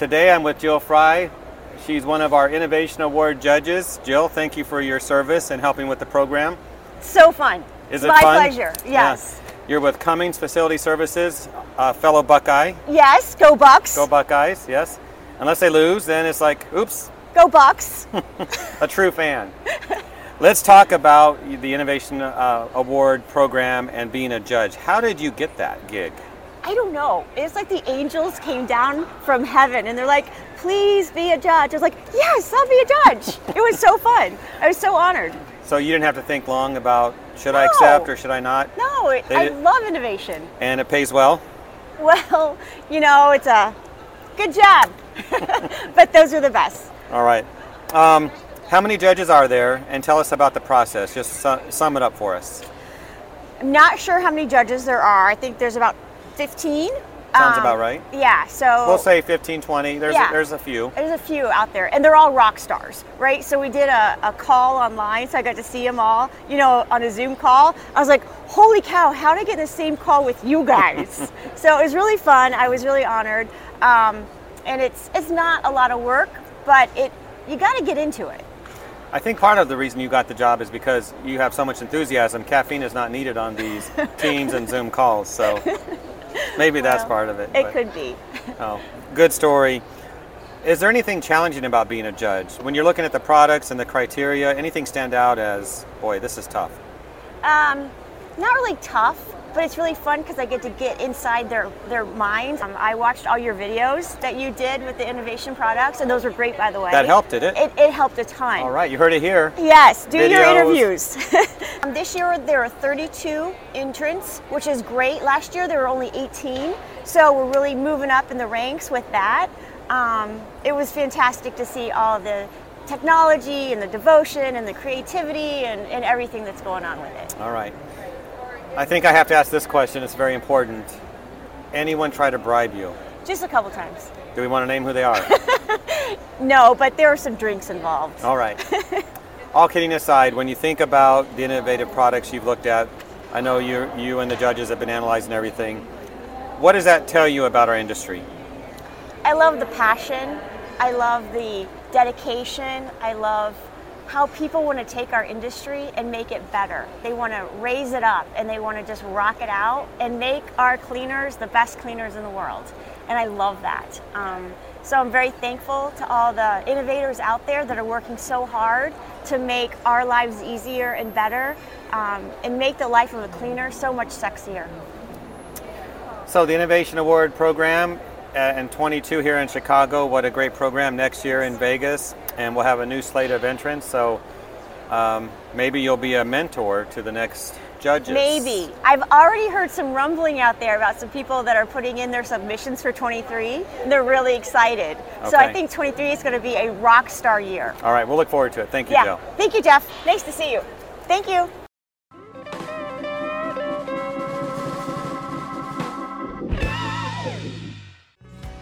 Today I'm with Jill Frey. She's one of our Innovation Award judges. Jill, thank you for your service and helping with the program. So fun. Is it my fun? pleasure. Yes. Yeah. You're with Cummins Facility Services, a fellow Buckeye. Yes. Go Bucks. Go Buckeyes, yes. Unless they lose, then it's like, oops, Go Bucks. a true fan. Let's talk about the Innovation uh, Award program and being a judge. How did you get that gig? I don't know. It's like the angels came down from heaven and they're like, please be a judge. I was like, yes, I'll be a judge. it was so fun. I was so honored. So you didn't have to think long about should I accept or should I not? No, it, I love innovation. And it pays well. Well, you know, it's a good job. but those are the best. All right. Um, how many judges are there? And tell us about the process. Just su- sum it up for us. I'm not sure how many judges there are. I think there's about 15. Sounds Um, about right. Yeah, so We'll say 15, 20. There's, Yeah. a, there's a few. There's a few out there, and they're all rock stars, right? So we did a, a call online, so I got to see them all, you know, on a Zoom call. I was like, holy cow, how did I get in the same call with you guys? so it was really fun. I was really honored. Um, and it's it's not a lot of work, but it you got to get into it. I think part of the reason you got the job is because you have so much enthusiasm. Caffeine is not needed on these Teams and Zoom calls. So maybe that's Well, part of it. It but- could be. Oh, good story. Is there anything challenging about being a judge? When you're looking at the products and the criteria, anything stand out as, boy, this is tough? Um, not really tough, but it's really fun because I get to get inside their their minds. Um, I watched all your videos that you did with the innovation products, and those were great, by the way. That helped, did it? It, it helped a ton. All right, you heard it here. Yes, do your interviews. Um, this year there are 32 entrants, which is great. Last year there were only 18, so we're really moving up in the ranks with that. Um, it was fantastic to see all the technology and the devotion and the creativity and, and everything that's going on with it. All right. I think I have to ask this question. It's very important. Anyone try to bribe you? Just a couple times. Do we want to name who they are? No, but there are some drinks involved. All right. All kidding aside, when you think about the innovative products you've looked at, I know you, you and the judges have been analyzing everything. What does that tell you about our industry? I love the passion. I love the dedication. I love how people want to take our industry and make it better. They want to raise it up and they want to just rock it out and make our cleaners the best cleaners in the world. And I love that. Um, so I'm very thankful to all the innovators out there that are working so hard to make our lives easier and better um, and make the life of a cleaner so much sexier. So, the Innovation Award program uh, in 22 here in Chicago. What a great program next year in Vegas. And we'll have a new slate of entrants. So, um, maybe you'll be a mentor to the next judges. Maybe. I've already heard some rumbling out there about some people that are putting in their submissions for 23. And they're really excited. So I think 23 is going to be a rock star year. All right, we'll look forward to it. Thank you, Yeah. Jill. Thank you, Jeff. Nice to see you. Thank you.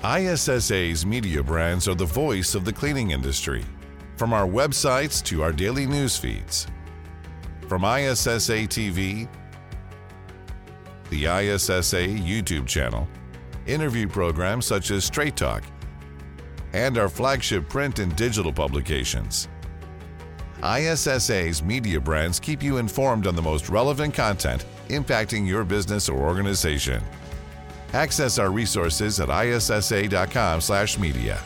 ISSA's media brands are the voice of the cleaning industry. From our websites to our daily news feeds. From ISSA TV, the ISSA YouTube channel, interview programs such as Straight Talk, and our flagship print and digital publications. ISSA's media brands keep you informed on the most relevant content impacting your business or organization. Access our resources at issa.com/media.